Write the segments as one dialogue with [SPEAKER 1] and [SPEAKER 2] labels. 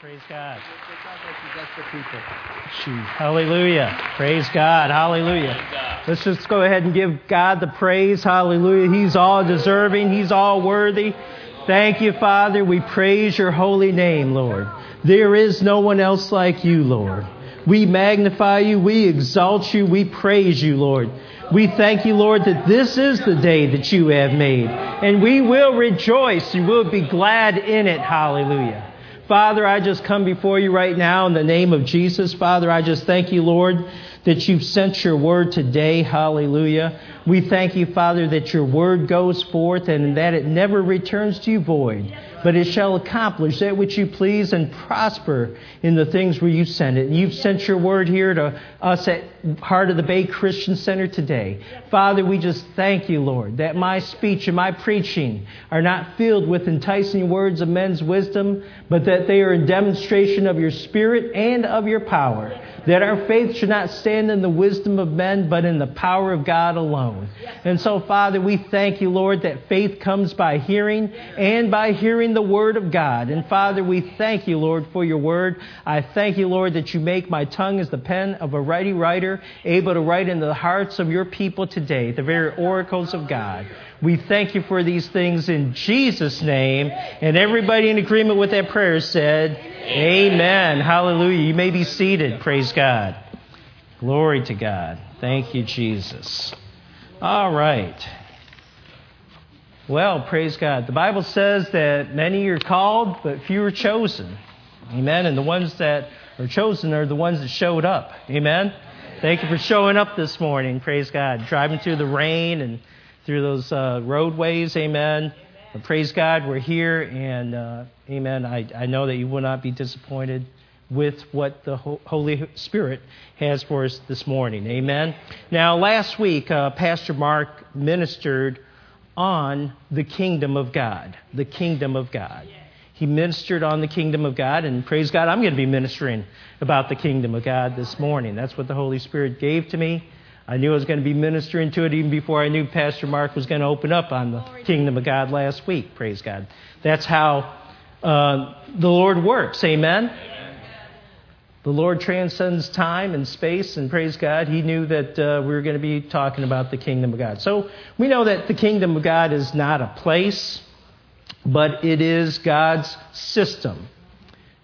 [SPEAKER 1] Praise God. Hallelujah. Praise God. Hallelujah. Let's just go ahead and give God the praise. Hallelujah. He's all deserving. He's all worthy. Thank you, Father. We praise your holy name, Lord. There is no one else like you, Lord. We magnify you. We exalt you. We praise you, Lord. We thank you, Lord, that this is the day that you have made. And we will rejoice and we'll be glad in it. Hallelujah. Father, I just come before you right now in the name of Jesus. Father, I just thank you, Lord, that you've sent your word today. Hallelujah. We thank you, Father, that your word goes forth and that it never returns to you void, but it shall accomplish that which you please and prosper in the things where you send it. And you've sent your word here to us at Heart of the Bay Christian Center today. Father, we just thank you, Lord, that my speech and my preaching are not filled with enticing words of men's wisdom, but that they are a demonstration of your spirit and of your power. That our faith should not stand in the wisdom of men, but in the power of God alone. And so, Father, we thank you, Lord, that faith comes by hearing and by hearing the word of God. And Father, we thank you, Lord, for your word. I thank you, Lord, that you make my tongue as the pen of a ready writer, able to write into the hearts of your people today, the very oracles of God. We thank you for these things in Jesus' name. And everybody in agreement with that prayer said, Amen. Amen. Hallelujah. You may be seated. Praise God. Glory to God. Thank you, Jesus. All right. Well, praise God. The Bible says that many are called, but few are chosen. Amen. And the ones that are chosen are the ones that showed up. Amen. Thank you for showing up this morning. Praise God. Driving through the rain and through those uh, roadways. Amen. Praise God, we're here, and uh, amen. I, I know that you will not be disappointed with what the Holy Spirit has for us this morning. Amen. Now, last week, uh, Pastor Mark ministered on the kingdom of God. The kingdom of God. He ministered on the kingdom of God, and praise God, I'm going to be ministering about the kingdom of God this morning. That's what the Holy Spirit gave to me. I knew I was going to be ministering to it even before I knew Pastor Mark was going to open up on the kingdom of God last week. Praise God. That's how uh, the Lord works. Amen. The Lord transcends time and space, and praise God, He knew that uh, we were going to be talking about the kingdom of God. So we know that the kingdom of God is not a place, but it is God's system.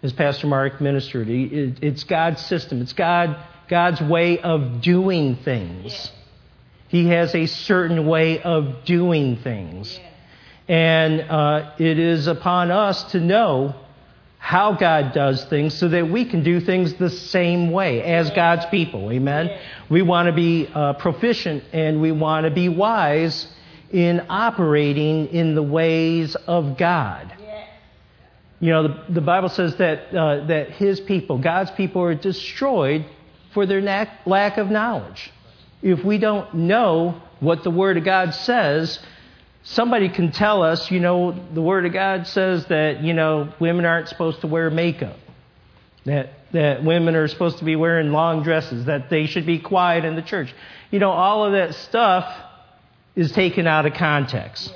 [SPEAKER 1] As Pastor Mark ministered, it's God's system. It's God God's way of doing things. He has a certain way of doing things. And uh, it is upon us to know how God does things so that we can do things the same way as God's people. Amen? We want to be uh, proficient and we want to be wise in operating in the ways of God. You know, the, the Bible says that, uh, that His people, God's people, are destroyed for their lack of knowledge. If we don't know what the Word of God says, somebody can tell us, you know, the Word of God says that, you know, women aren't supposed to wear makeup, that, that women are supposed to be wearing long dresses, that they should be quiet in the church. You know, all of that stuff is taken out of context.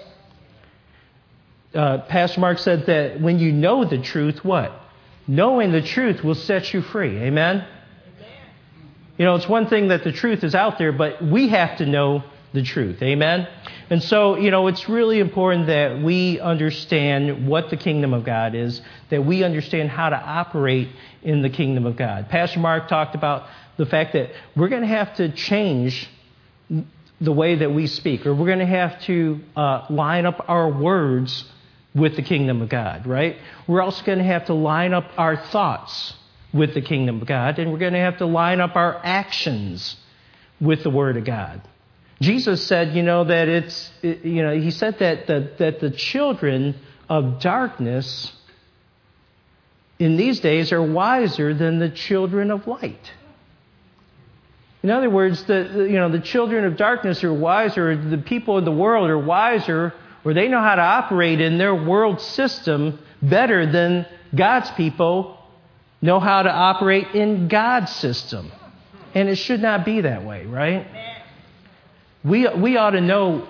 [SPEAKER 1] Uh, Pastor Mark said that when you know the truth, what? Knowing the truth will set you free. Amen? You know, it's one thing that the truth is out there, but we have to know the truth. Amen? And so, you know, it's really important that we understand what the kingdom of God is, that we understand how to operate in the kingdom of God. Pastor Mark talked about the fact that we're going to have to change the way that we speak, or we're going to have to uh, line up our words with the kingdom of God, right? We're also going to have to line up our thoughts with the kingdom of God, and we're going to have to line up our actions with the Word of God. Jesus said, you know, that it's, you know, he said that the, that the children of darkness in these days are wiser than the children of light. In other words, the, you know, the children of darkness are wiser, the people of the world are wiser, or they know how to operate in their world system better than God's people know how to operate in God's system. And it should not be that way, right? We, we ought to know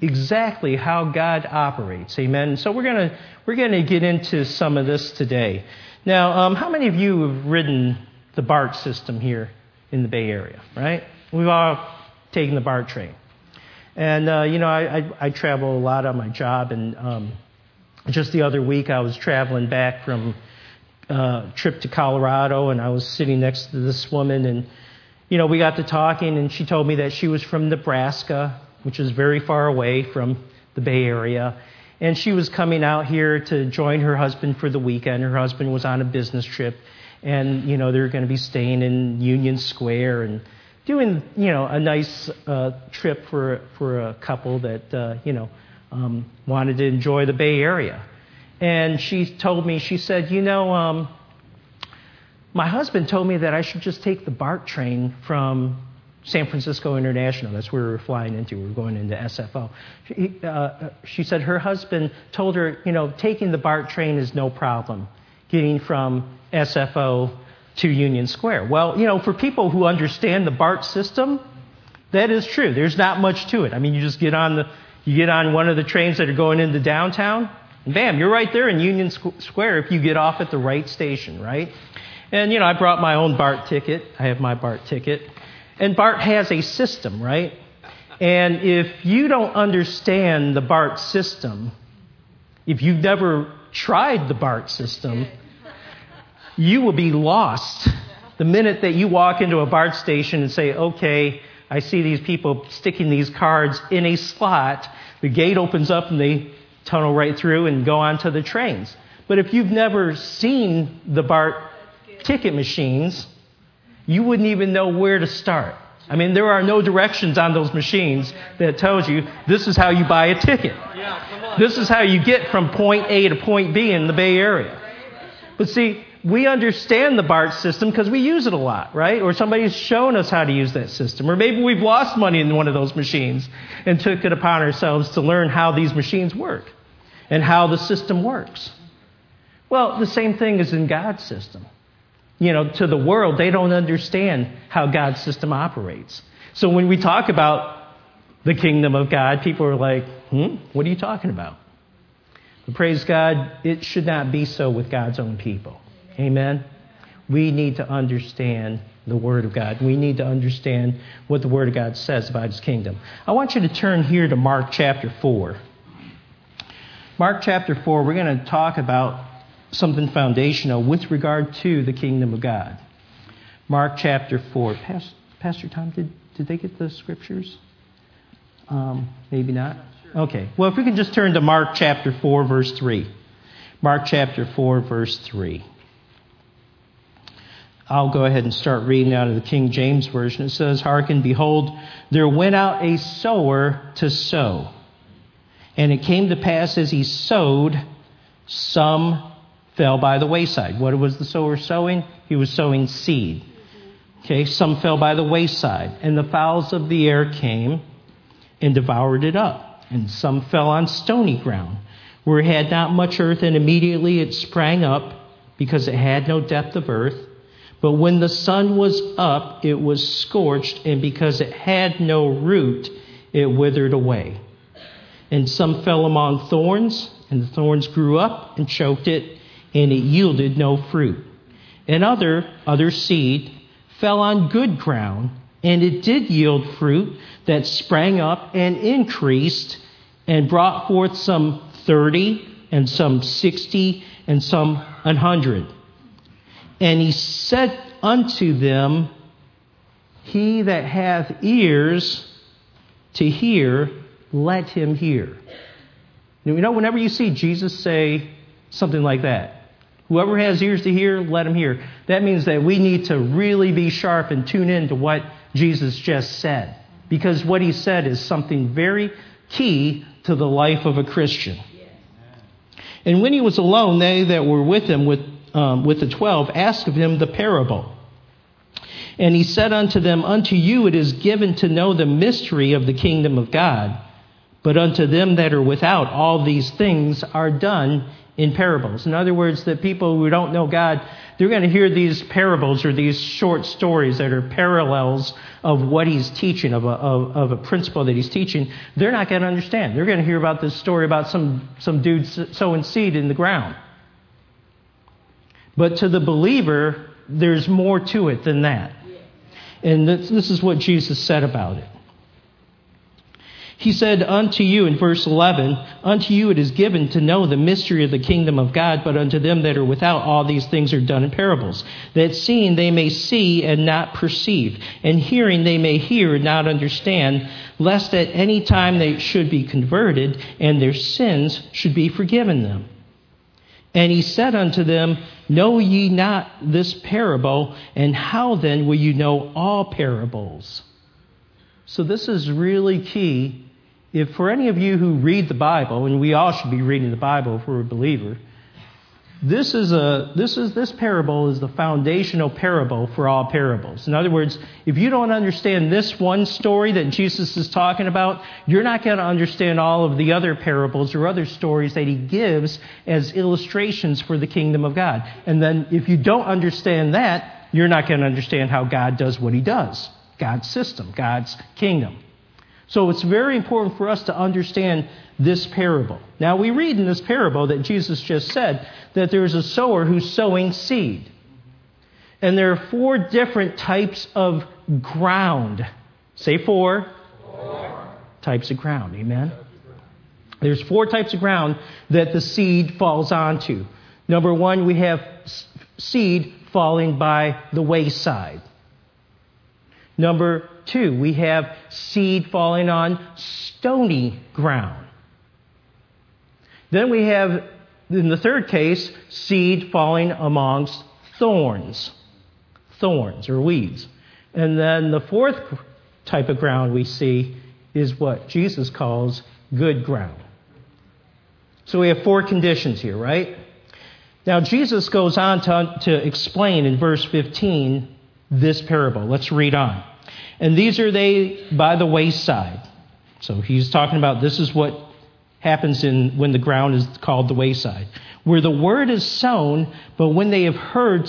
[SPEAKER 1] exactly how God operates. Amen. So we're going to we're going to get into some of this today. Now, um, how many of you have ridden the BART system here in the Bay Area, right? We've all taken the BART train. And, uh, you know, I, I, I, travel a lot on my job, and um, just the other week I was traveling back from uh, trip to Colorado, and I was sitting next to this woman, and you know we got to talking, and she told me that she was from Nebraska, which is very far away from the Bay Area, and she was coming out here to join her husband for the weekend. Her husband was on a business trip, and you know they're going to be staying in Union Square and doing you know a nice uh, trip for for a couple that uh, you know um, wanted to enjoy the Bay Area. And she told me, she said, You know, um, my husband told me that I should just take the BART train from San Francisco International. That's where we were flying into. We were going into SFO. She, uh, she said her husband told her, you know, taking the BART train is no problem, getting from SFO to Union Square. Well, you know, for people who understand the BART system, that is true. There's not much to it. I mean, you just get on the, you get on one of the trains that are going into downtown, Bam, you're right there in Union Square if you get off at the right station, right? And, you know, I brought my own BART ticket. I have my BART ticket. And BART has a system, right? And if you don't understand the BART system, if you've never tried the BART system, you will be lost the minute that you walk into a BART station and say, okay, I see these people sticking these cards in a slot. The gate opens up and they tunnel right through and go onto the trains. But if you've never seen the BART ticket machines, you wouldn't even know where to start. I mean, there are no directions on those machines that tells you this is how you buy a ticket. This is how you get from point A to point B in the Bay Area. But see, we understand the BART system because we use it a lot, right? Or somebody's shown us how to use that system. Or maybe we've lost money in one of those machines and took it upon ourselves to learn how these machines work and how the system works. Well, the same thing is in God's system. You know, to the world, they don't understand how God's system operates. So when we talk about the kingdom of God, people are like, hmm, what are you talking about? But praise God, it should not be so with God's own people. Amen? We need to understand the Word of God. We need to understand what the Word of God says about His kingdom. I want you to turn here to Mark chapter 4. Mark chapter 4, we're going to talk about something foundational with regard to the kingdom of God. Mark chapter 4. Pastor Tom, did, did they get the scriptures? Um, maybe not. Okay. Well, if we can just turn to Mark chapter 4, verse 3. Mark chapter 4, verse 3. I'll go ahead and start reading out of the King James Version. It says, Hearken, behold, there went out a sower to sow. And it came to pass as he sowed, some fell by the wayside. What was the sower sowing? He was sowing seed. Okay, some fell by the wayside, and the fowls of the air came and devoured it up. And some fell on stony ground, where it had not much earth, and immediately it sprang up, because it had no depth of earth. But when the sun was up, it was scorched, and because it had no root, it withered away. And some fell among thorns, and the thorns grew up and choked it, and it yielded no fruit. And other, other seed fell on good ground, and it did yield fruit that sprang up and increased, and brought forth some thirty, and some sixty, and some an hundred. And he said unto them, He that hath ears to hear, let him hear. You know, whenever you see Jesus say something like that, whoever has ears to hear, let him hear. That means that we need to really be sharp and tune in to what Jesus just said. Because what he said is something very key to the life of a Christian. And when he was alone, they that were with him, with um, with the twelve asked of him the parable. And he said unto them, Unto you it is given to know the mystery of the kingdom of God, but unto them that are without, all these things are done in parables. In other words, the people who don't know God, they're going to hear these parables or these short stories that are parallels of what he's teaching, of a, of, of a principle that he's teaching. They're not going to understand. They're going to hear about this story about some, some dude sowing seed in the ground. But to the believer, there's more to it than that. And this, this is what Jesus said about it. He said, Unto you, in verse 11, Unto you it is given to know the mystery of the kingdom of God, but unto them that are without, all these things are done in parables, that seeing they may see and not perceive, and hearing they may hear and not understand, lest at any time they should be converted, and their sins should be forgiven them. And he said unto them, Know ye not this parable, and how then will you know all parables? So, this is really key if for any of you who read the Bible, and we all should be reading the Bible if we're a believer, this is a this is this parable is the foundational parable for all parables. In other words, if you don't understand this one story that Jesus is talking about, you're not going to understand all of the other parables or other stories that he gives as illustrations for the kingdom of God. And then if you don't understand that, you're not going to understand how God does what he does. God's system, God's kingdom. So it's very important for us to understand this parable. Now, we read in this parable that Jesus just said that there's a sower who's sowing seed. And there are four different types of ground. Say four. four. Types of ground. Amen. There's four types of ground that the seed falls onto. Number one, we have seed falling by the wayside. Number two, we have seed falling on stony ground. Then we have, in the third case, seed falling amongst thorns. Thorns or weeds. And then the fourth type of ground we see is what Jesus calls good ground. So we have four conditions here, right? Now, Jesus goes on to, to explain in verse 15 this parable. Let's read on. And these are they by the wayside. So he's talking about this is what happens in when the ground is called the wayside, where the word is sown, but when they have heard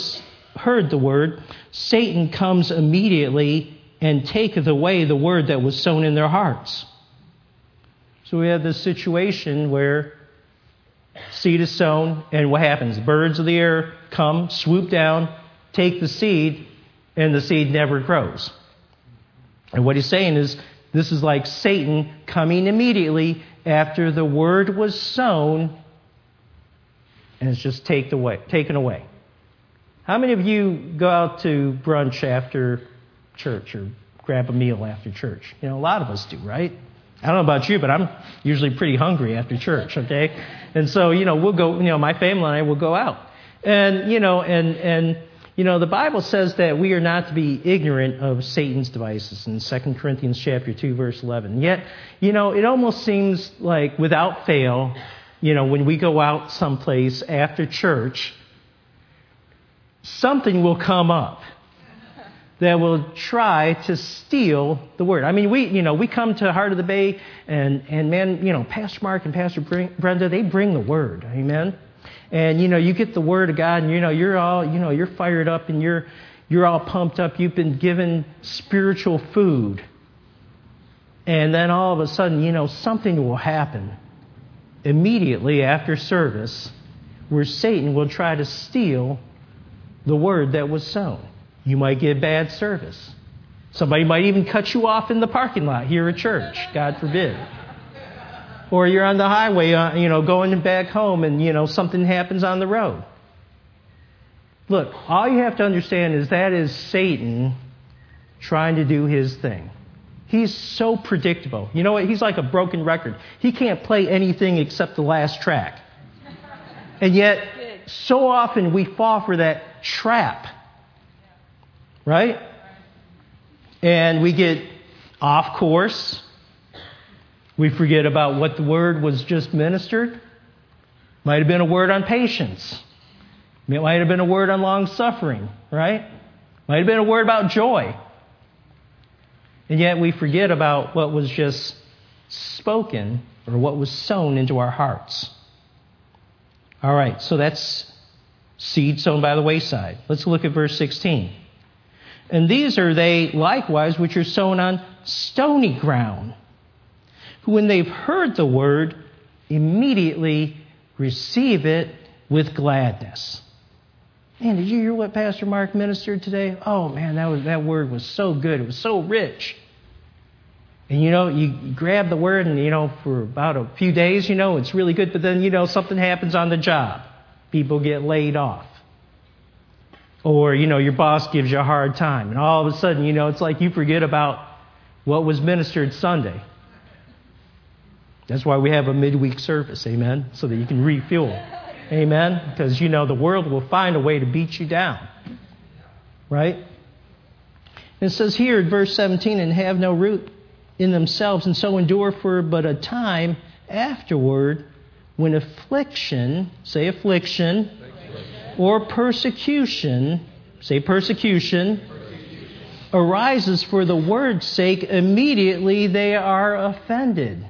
[SPEAKER 1] heard the word, Satan comes immediately and taketh away the word that was sown in their hearts. So we have this situation where seed is sown, and what happens? Birds of the air come, swoop down, take the seed, and the seed never grows. And what he's saying is this is like Satan coming immediately after the word was sown and it's just take taken away. How many of you go out to brunch after church or grab a meal after church? You know, a lot of us do, right? I don't know about you, but I'm usually pretty hungry after church, okay? And so, you know, we'll go, you know, my family and I will go out. And, you know, and, and, you know, the Bible says that we are not to be ignorant of Satan's devices in 2 Corinthians chapter 2 verse 11. Yet, you know, it almost seems like without fail, you know, when we go out someplace after church, something will come up that will try to steal the word. I mean, we, you know, we come to Heart of the Bay and, and man, you know, Pastor Mark and Pastor Brenda, they bring the word. Amen and you know you get the word of God and you know you're all you know you're fired up and you're you're all pumped up. You've been given spiritual food. And then all of a sudden you know something will happen. Immediately after service where Satan will try to steal the word that was sown. You might get bad service. Somebody might even cut you off in the parking lot here at church god forbid or you're on the highway, uh, you know, going back home and, you know, something happens on the road. Look, all you have to understand is that is Satan trying to do his thing. He's so predictable. You know what? He's like a broken record. He can't play anything except the last track. And yet, so often we fall for that trap. Right? And we get off course. We forget about what the word was just ministered. Might have been a word on patience. It might have been a word on long suffering, right? Might have been a word about joy. And yet we forget about what was just spoken or what was sown into our hearts. All right, so that's seed sown by the wayside. Let's look at verse 16. And these are they likewise which are sown on stony ground who, when they've heard the word, immediately receive it with gladness. Man, did you hear what Pastor Mark ministered today? Oh man, that was that word was so good. It was so rich. And you know, you grab the word and you know, for about a few days, you know, it's really good, but then you know something happens on the job. People get laid off. Or, you know, your boss gives you a hard time. And all of a sudden, you know, it's like you forget about what was ministered Sunday. That's why we have a midweek service, amen? So that you can refuel. Amen? Because you know the world will find a way to beat you down. Right? It says here in verse 17, and have no root in themselves, and so endure for but a time afterward when affliction, say affliction, or persecution, say persecution, arises for the word's sake, immediately they are offended.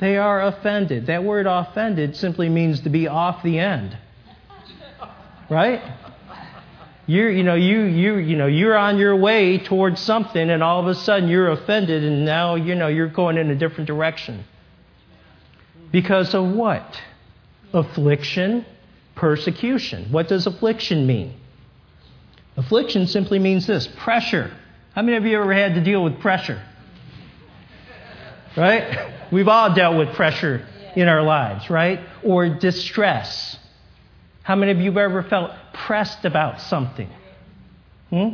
[SPEAKER 1] They are offended. That word offended simply means to be off the end. Right? You're, you know, you, you, you know, you're on your way towards something and all of a sudden you're offended and now, you know, you're going in a different direction. Because of what? Affliction, persecution. What does affliction mean? Affliction simply means this pressure. How many of you ever had to deal with pressure? Right? We've all dealt with pressure in our lives, right? Or distress. How many of you have ever felt pressed about something? Hmm?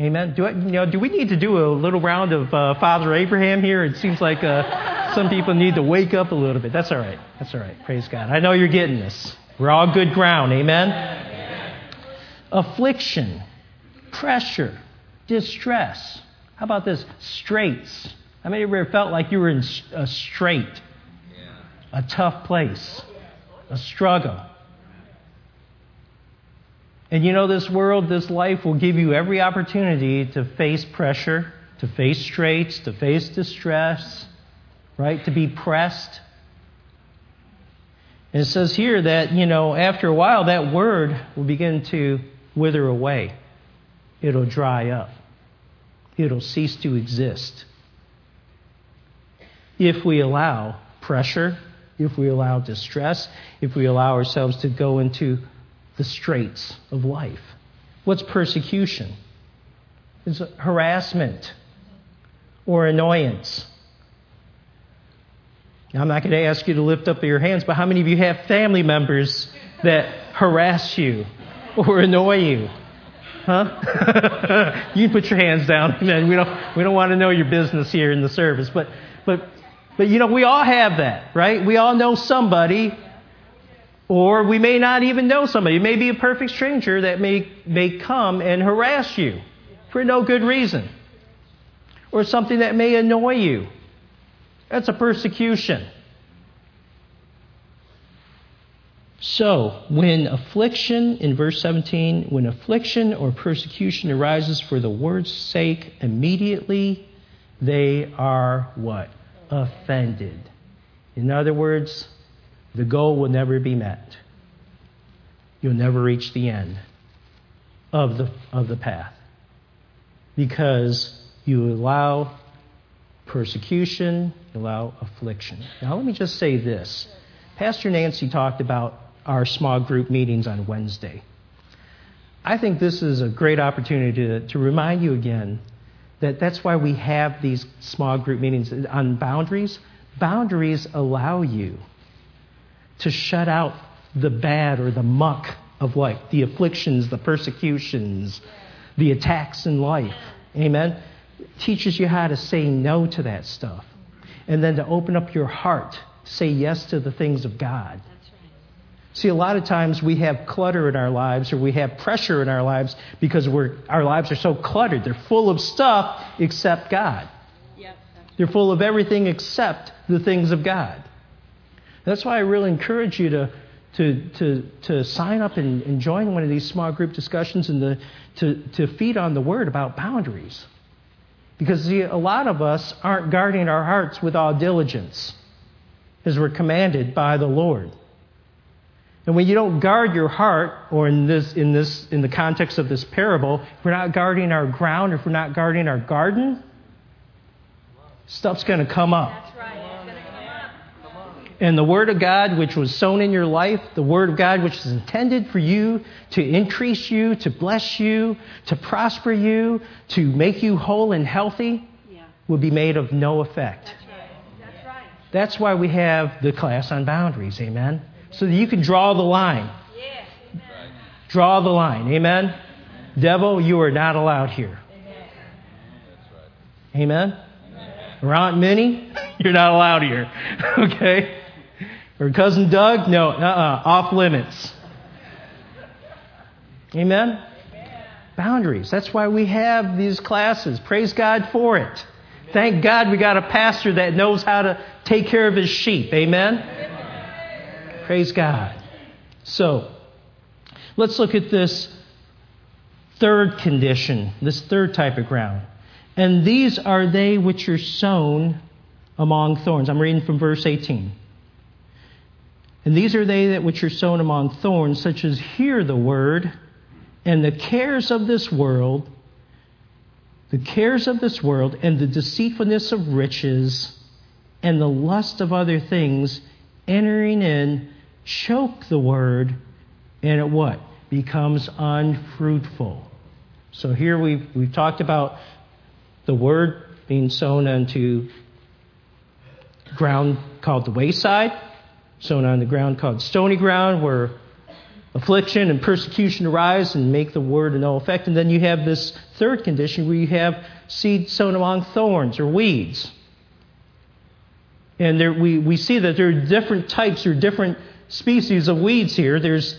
[SPEAKER 1] Amen. Do, I, you know, do we need to do a little round of uh, Father Abraham here? It seems like uh, some people need to wake up a little bit. That's all right. That's all right. Praise God. I know you're getting this. We're all good ground. Amen. Amen. Affliction, pressure, distress. How about this? Straits. How many of you ever felt like you were in a strait, a tough place, a struggle? And you know, this world, this life will give you every opportunity to face pressure, to face straits, to face distress, right? To be pressed. And it says here that, you know, after a while, that word will begin to wither away. It'll dry up. It'll cease to exist if we allow pressure, if we allow distress, if we allow ourselves to go into the straits of life. What's persecution? It's harassment or annoyance. Now, I'm not going to ask you to lift up your hands, but how many of you have family members that harass you or annoy you? Huh? you can put your hands down, man. We don't, we don't want to know your business here in the service. But, but but you know, we all have that, right? We all know somebody, or we may not even know somebody. It may be a perfect stranger that may, may come and harass you for no good reason, or something that may annoy you. That's a persecution. So, when affliction, in verse 17, when affliction or persecution arises for the word's sake, immediately they are what? Offended. In other words, the goal will never be met. You'll never reach the end of the, of the path because you allow persecution, you allow affliction. Now, let me just say this. Pastor Nancy talked about our small group meetings on Wednesday. I think this is a great opportunity to, to remind you again that that's why we have these small group meetings on boundaries. Boundaries allow you to shut out the bad or the muck of life, the afflictions, the persecutions, the attacks in life. Amen. Teaches you how to say no to that stuff. And then to open up your heart, say yes to the things of God. See, a lot of times we have clutter in our lives or we have pressure in our lives because we're, our lives are so cluttered. They're full of stuff except God. Yep. They're full of everything except the things of God. That's why I really encourage you to, to, to, to sign up and, and join one of these small group discussions and to, to, to feed on the word about boundaries. Because see, a lot of us aren't guarding our hearts with all diligence as we're commanded by the Lord. And when you don't guard your heart, or in this, in this, in the context of this parable, if we're not guarding our ground, if we're not guarding our garden, stuff's going to come up.
[SPEAKER 2] That's right.
[SPEAKER 1] And the Word of God, which was sown in your life, the Word of God, which is intended for you to increase you, to bless you, to prosper you, to make you whole and healthy,
[SPEAKER 2] Yeah.
[SPEAKER 1] will be made of no effect.
[SPEAKER 2] That's right. That's right.
[SPEAKER 1] That's why we have the class on boundaries, amen? So that you can draw the line. Draw the line, amen? Devil, you are not allowed here. Amen? Aunt Minnie, you're not allowed here. okay? Or Cousin Doug, no, uh-uh, off limits. Amen? Boundaries. That's why we have these classes. Praise God for it. Thank God we got a pastor that knows how to take care of his sheep. Amen? Praise God. So, let's look at this third condition, this third type of ground. And these are they which are sown among thorns. I'm reading from verse 18. And these are they that which are sown among thorns, such as hear the word, and the cares of this world, the cares of this world, and the deceitfulness of riches, and the lust of other things, entering in, choke the word, and it what? Becomes unfruitful. So here we've, we've talked about the word being sown onto ground called the wayside, sown on the ground called stony ground, where affliction and persecution arise and make the word of no effect. And then you have this third condition where you have seed sown among thorns or weeds. And there, we, we see that there are different types or different species of weeds here. There's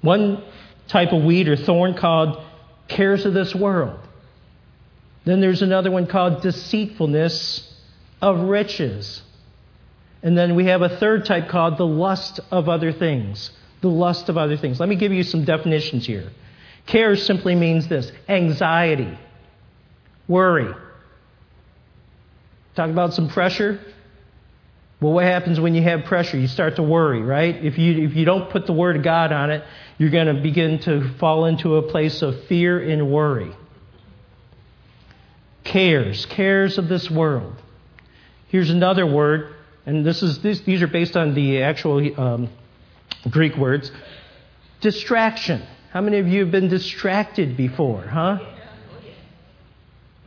[SPEAKER 1] one type of weed or thorn called cares of this world. Then there's another one called deceitfulness of riches. And then we have a third type called the lust of other things. The lust of other things. Let me give you some definitions here. Cares simply means this anxiety, worry. Talk about some pressure. Well, what happens when you have pressure? You start to worry, right? If you, if you don't put the Word of God on it, you're going to begin to fall into a place of fear and worry. Cares, cares of this world. Here's another word, and this is this, these are based on the actual um, Greek words. Distraction. How many of you have been distracted before, huh?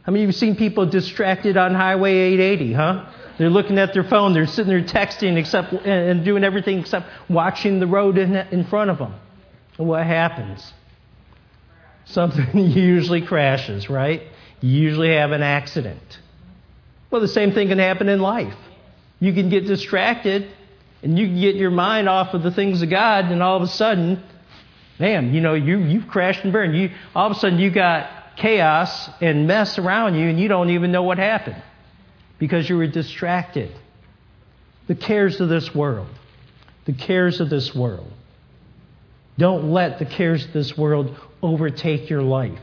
[SPEAKER 1] How many of you have seen people distracted on Highway 880, huh? They're looking at their phone, they're sitting there texting except, and doing everything except watching the road in, in front of them. What happens? Something usually crashes, right? You usually have an accident. Well, the same thing can happen in life. You can get distracted and you can get your mind off of the things of God, and all of a sudden, man, you know, you, you've crashed and burned. You, all of a sudden, you got chaos and mess around you, and you don't even know what happened because you were distracted. The cares of this world. The cares of this world. Don't let the cares of this world overtake your life.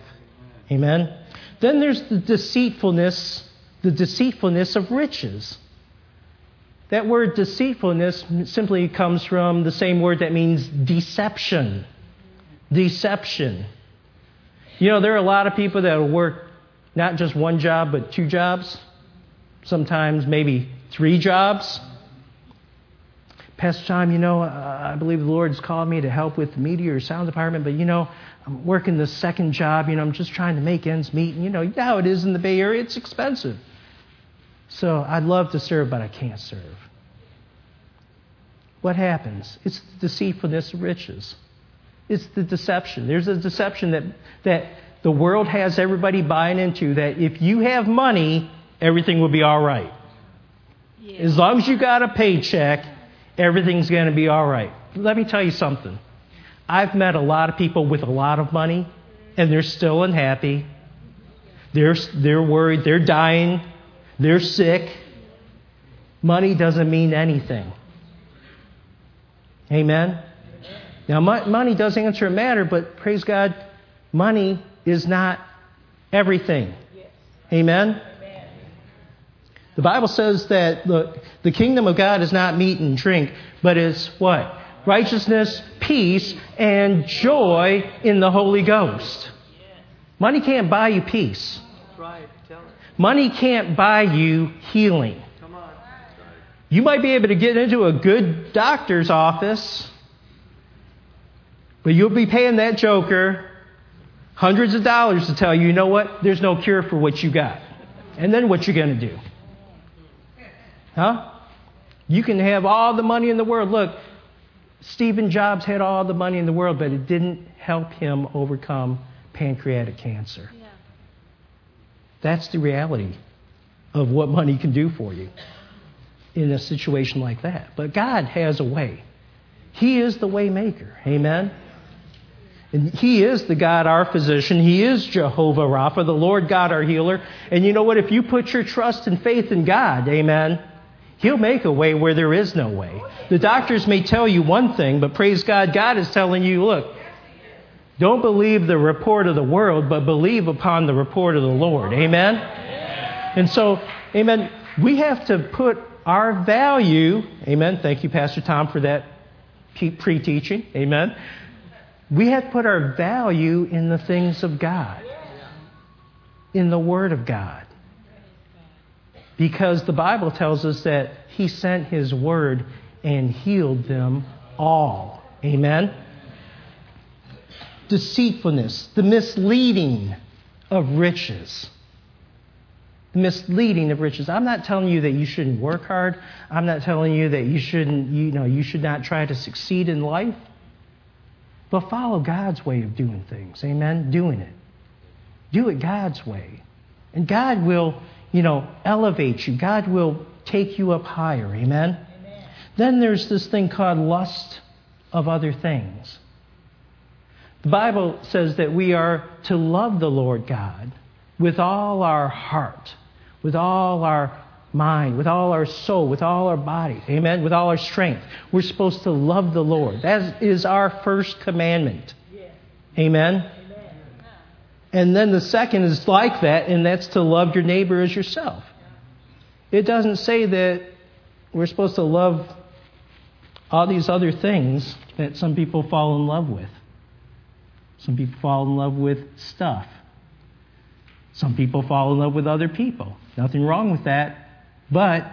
[SPEAKER 1] Amen? Then there's the deceitfulness, the deceitfulness of riches. That word deceitfulness simply comes from the same word that means deception. Deception. You know, there are a lot of people that work not just one job, but two jobs, sometimes maybe three jobs. Pastor Tom, you know, uh, I believe the Lord's called me to help with the media or sound department, but you know, I'm working the second job. You know, I'm just trying to make ends meet. And you know, how it is in the Bay Area, it's expensive. So I'd love to serve, but I can't serve. What happens? It's the deceitfulness of riches. It's the deception. There's a deception that, that the world has everybody buying into that if you have money, everything will be all right.
[SPEAKER 2] Yeah.
[SPEAKER 1] As long as you got a paycheck, everything's going to be all right. Let me tell you something. I've met a lot of people with a lot of money, and they're still unhappy. They're, they're worried. They're dying. They're sick. Money doesn't mean anything. Amen? Now, money does answer a matter, but praise God, money is not everything. Amen? The Bible says that the, the kingdom of God is not meat and drink, but it's what? Righteousness, peace, and joy in the Holy Ghost. Money can't buy you peace. Money can't buy you healing. You might be able to get into a good doctor's office, but you'll be paying that joker hundreds of dollars to tell you, you know what, there's no cure for what you got. And then what you're going to do? Huh? You can have all the money in the world. Look, Stephen Jobs had all the money in the world, but it didn't help him overcome pancreatic cancer.
[SPEAKER 2] Yeah.
[SPEAKER 1] That's the reality of what money can do for you in a situation like that. But God has a way. He is the way maker. Amen. And he is the God, our physician. He is Jehovah Rapha, the Lord God, our healer. And you know what? If you put your trust and faith in God, amen, He'll make a way where there is no way. The doctors may tell you one thing, but praise God, God is telling you, look, don't believe the report of the world, but believe upon the report of the Lord. Amen? And so, amen, we have to put our value, amen. Thank you, Pastor Tom, for that pre teaching. Amen. We have to put our value in the things of God, in the Word of God. Because the Bible tells us that He sent His Word and healed them all. Amen? Deceitfulness, the misleading of riches. The misleading of riches. I'm not telling you that you shouldn't work hard. I'm not telling you that you shouldn't, you know, you should not try to succeed in life. But follow God's way of doing things. Amen? Doing it. Do it God's way. And God will, you know, elevate you. God will take you up higher. Amen? Amen? Then there's this thing called lust of other things. The Bible says that we are to love the Lord God with all our heart, with all our mind, with all our soul, with all our body. Amen? With all our strength. We're supposed to love the Lord. That is our first commandment. Amen? And then the second is like that, and that's to love your neighbor as yourself. It doesn't say that we're supposed to love all these other things that some people fall in love with. Some people fall in love with stuff. Some people fall in love with other people. Nothing wrong with that. But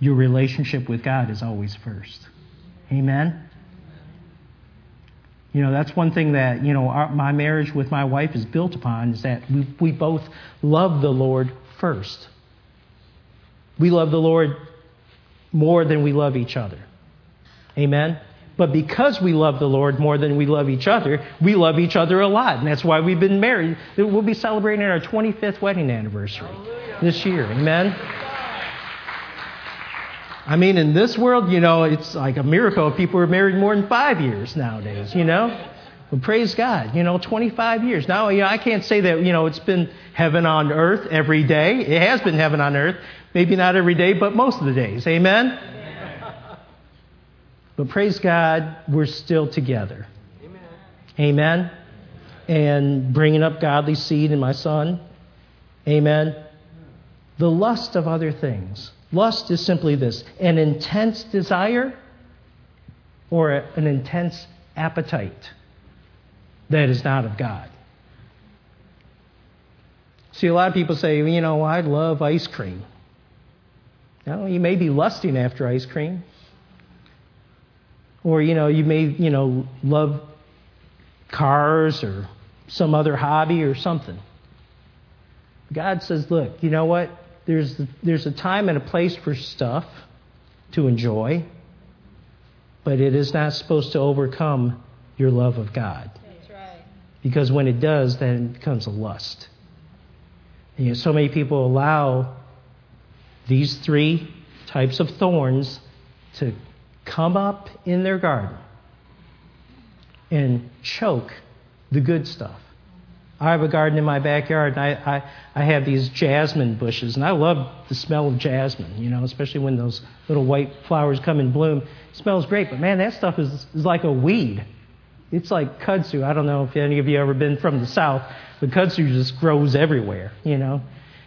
[SPEAKER 1] your relationship with God is always first. Amen? You know, that's one thing that, you know, our, my marriage with my wife is built upon is that we, we both love the Lord first. We love the Lord more than we love each other. Amen? But because we love the Lord more than we love each other, we love each other a lot. And that's why we've been married. We'll be celebrating our 25th wedding anniversary this year. Amen? I mean, in this world, you know, it's like a miracle if people are married more than five years nowadays, you know? Well, praise God, you know, 25 years. Now, you know, I can't say that, you know, it's been heaven on earth every day. It has been heaven on earth. Maybe not every day, but most of the days. Amen? But praise God, we're still together. Amen. Amen. And bringing up godly seed in my son. Amen. The lust of other things. Lust is simply this an intense desire or an intense appetite that is not of God. See, a lot of people say, you know, I love ice cream. Now, you may be lusting after ice cream. Or, you know, you may, you know, love cars or some other hobby or something. God says, look, you know what? There's, there's a time and a place for stuff to enjoy, but it is not supposed to overcome your love of God.
[SPEAKER 2] That's right.
[SPEAKER 1] Because when it does, then it becomes a lust. And, you know, so many people allow these three types of thorns to come up in their garden and choke the good stuff. I have a garden in my backyard, and I, I, I have these jasmine bushes, and I love the smell of jasmine, you know, especially when those little white flowers come in bloom. It smells great, but man, that stuff is, is like a weed. It's like kudzu. I don't know if any of you ever been from the south, but kudzu just grows everywhere, you know.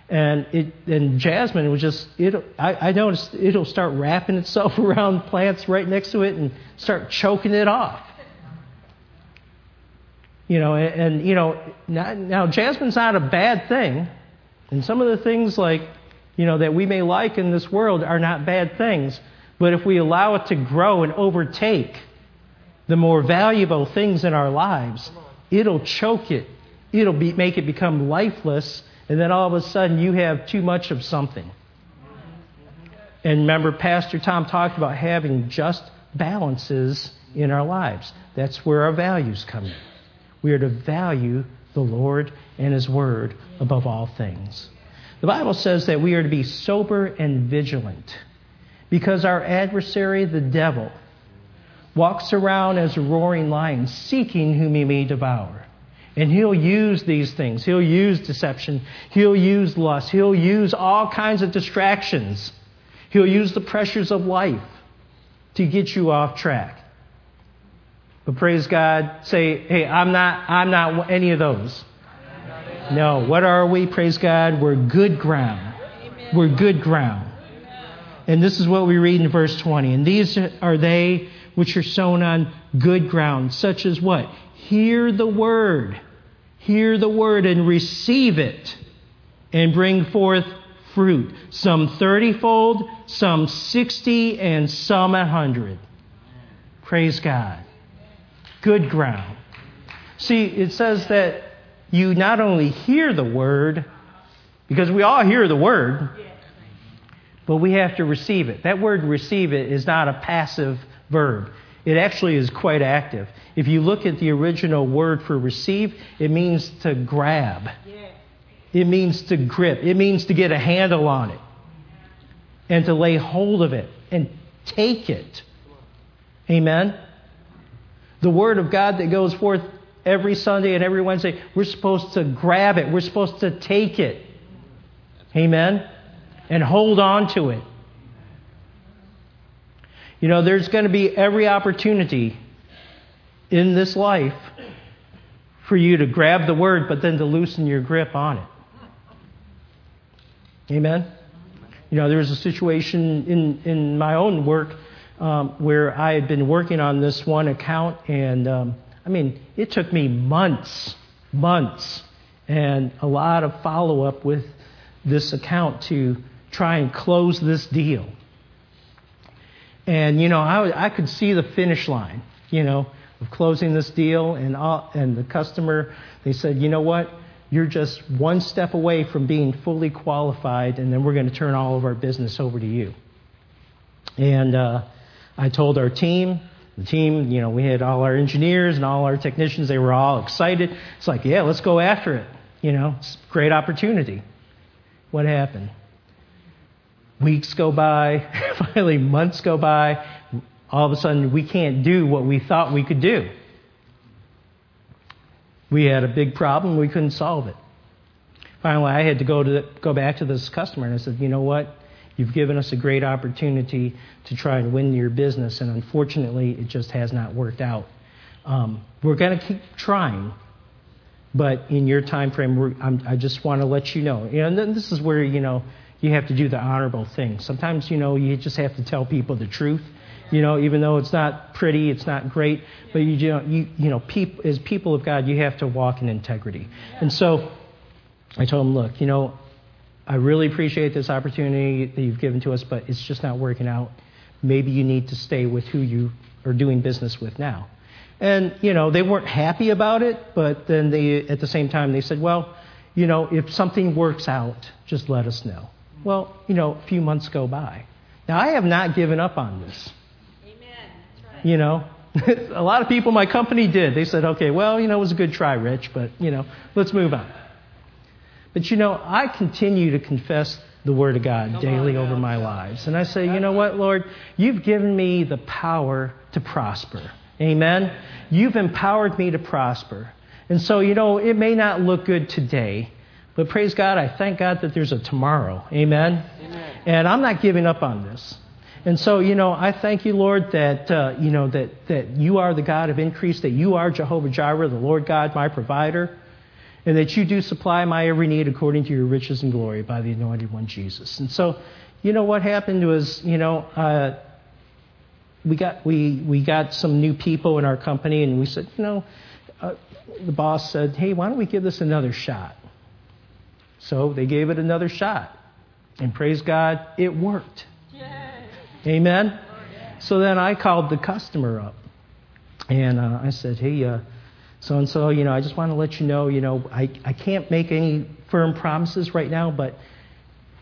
[SPEAKER 1] And it and jasmine was just it. I, I noticed it'll start wrapping itself around plants right next to it and start choking it off. You know, and, and you know, now, now jasmine's not a bad thing, and some of the things like you know, that we may like in this world are not bad things. But if we allow it to grow and overtake the more valuable things in our lives, it'll choke it. It'll be, make it become lifeless. And then all of a sudden you have too much of something. And remember, Pastor Tom talked about having just balances in our lives. That's where our values come in. We are to value the Lord and His Word above all things. The Bible says that we are to be sober and vigilant because our adversary, the devil, walks around as a roaring lion seeking whom he may devour. And he'll use these things. He'll use deception. He'll use lust. He'll use all kinds of distractions. He'll use the pressures of life to get you off track. But praise God, say, hey, I'm not, I'm not any of those. No, what are we? Praise God, we're good ground. We're good ground. And this is what we read in verse 20. And these are they which are sown on good ground, such as what? Hear the word. Hear the word and receive it and bring forth fruit. Some 30 fold, some 60, and some a 100. Praise God. Good ground. See, it says that you not only hear the word, because we all hear the word, but we have to receive it. That word receive it is not a passive verb. It actually is quite active. If you look at the original word for receive, it means to grab. It means to grip. It means to get a handle on it and to lay hold of it and take it. Amen? The Word of God that goes forth every Sunday and every Wednesday, we're supposed to grab it. We're supposed to take it. Amen? And hold on to it. You know, there's going to be every opportunity in this life for you to grab the Word, but then to loosen your grip on it. Amen? You know, there was a situation in, in my own work um, where I had been working on this one account, and um, I mean, it took me months, months, and a lot of follow up with this account to try and close this deal. And, you know, I, I could see the finish line, you know, of closing this deal, and, all, and the customer, they said, you know what? You're just one step away from being fully qualified, and then we're going to turn all of our business over to you. And uh, I told our team, the team, you know, we had all our engineers and all our technicians, they were all excited. It's like, yeah, let's go after it. You know, it's a great opportunity. What happened? Weeks go by, finally, months go by. All of a sudden, we can't do what we thought we could do. We had a big problem, we couldn't solve it. Finally, I had to go, to the, go back to this customer and I said, you know what? You've given us a great opportunity to try and win your business, and unfortunately, it just has not worked out. Um, we're going to keep trying, but in your time frame, i just want to let you know. And then this is where you know you have to do the honorable thing. Sometimes you know you just have to tell people the truth. You know, even though it's not pretty, it's not great, but you, you know, you, you know, peop, as people of God, you have to walk in integrity. And so, I told him, look, you know, I really appreciate this opportunity that you've given to us, but it's just not working out. Maybe you need to stay with who you are doing business with now. And, you know, they weren't happy about it, but then they, at the same time, they said, well, you know, if something works out, just let us know. Well, you know, a few months go by. Now, I have not given up on this.
[SPEAKER 2] Amen. Right.
[SPEAKER 1] You know, a lot of people in my company did. They said, okay, well, you know, it was a good try, Rich, but, you know, let's move on. But you know, I continue to confess the Word of God daily over my lives. And I say, you know what, Lord? You've given me the power to prosper. Amen? You've empowered me to prosper. And so, you know, it may not look good today, but praise God, I thank God that there's a tomorrow. Amen? Amen. And I'm not giving up on this. And so, you know, I thank you, Lord, that, uh, you know, that, that you are the God of increase, that you are Jehovah Jireh, the Lord God, my provider and that you do supply my every need according to your riches and glory by the anointed one Jesus. And so, you know what happened was, you know, uh, we got we we got some new people in our company, and we said, you know, uh, the boss said, hey, why don't we give this another shot? So they gave it another shot, And praise God, it worked. Amen. So then I called the customer up and uh, I said, hey, so and so, you know, I just want to let you know, you know, I, I can't make any firm promises right now, but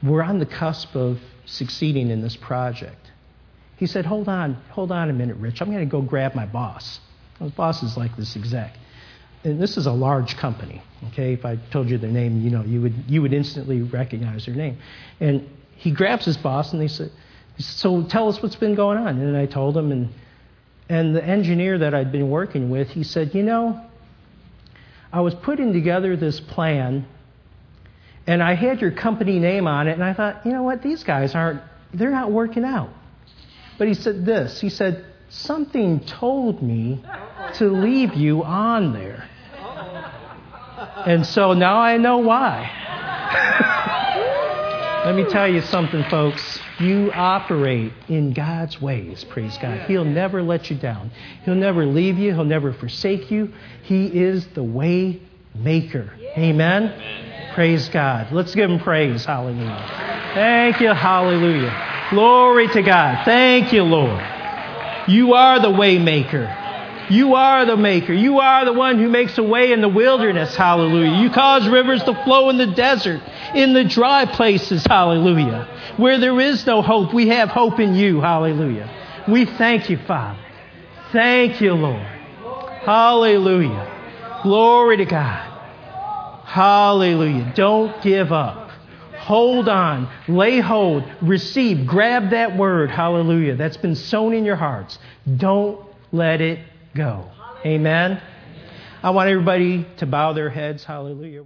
[SPEAKER 1] we're on the cusp of succeeding in this project. He said, hold on, hold on a minute, Rich. I'm going to go grab my boss. My boss is like this exec. And this is a large company, okay? If I told you their name, you know, you would, you would instantly recognize their name. And he grabs his boss and they said, so tell us what's been going on. And I told him, and, and the engineer that I'd been working with, he said, You know, I was putting together this plan, and I had your company name on it, and I thought, you know what, these guys aren't, they're not working out. But he said this He said, Something told me to leave you on there. And so now I know why. Let me tell you something, folks. You operate in God's ways, praise God. He'll never let you down. He'll never leave you. He'll never forsake you. He is the way maker. Amen? Amen. Praise God. Let's give him praise. Hallelujah. Thank you. Hallelujah. Glory to God. Thank you, Lord. You are the way maker. You are the maker. You are the one who makes a way in the wilderness. Hallelujah. You cause rivers to flow in the desert, in the dry places. Hallelujah. Where there is no hope, we have hope in you. Hallelujah. We thank you, Father. Thank you, Lord. Hallelujah. Glory to God. Hallelujah. Don't give up. Hold on. Lay hold. Receive. Grab that word. Hallelujah. That's been sown in your hearts. Don't let it go. Amen. I want everybody to bow their heads. Hallelujah.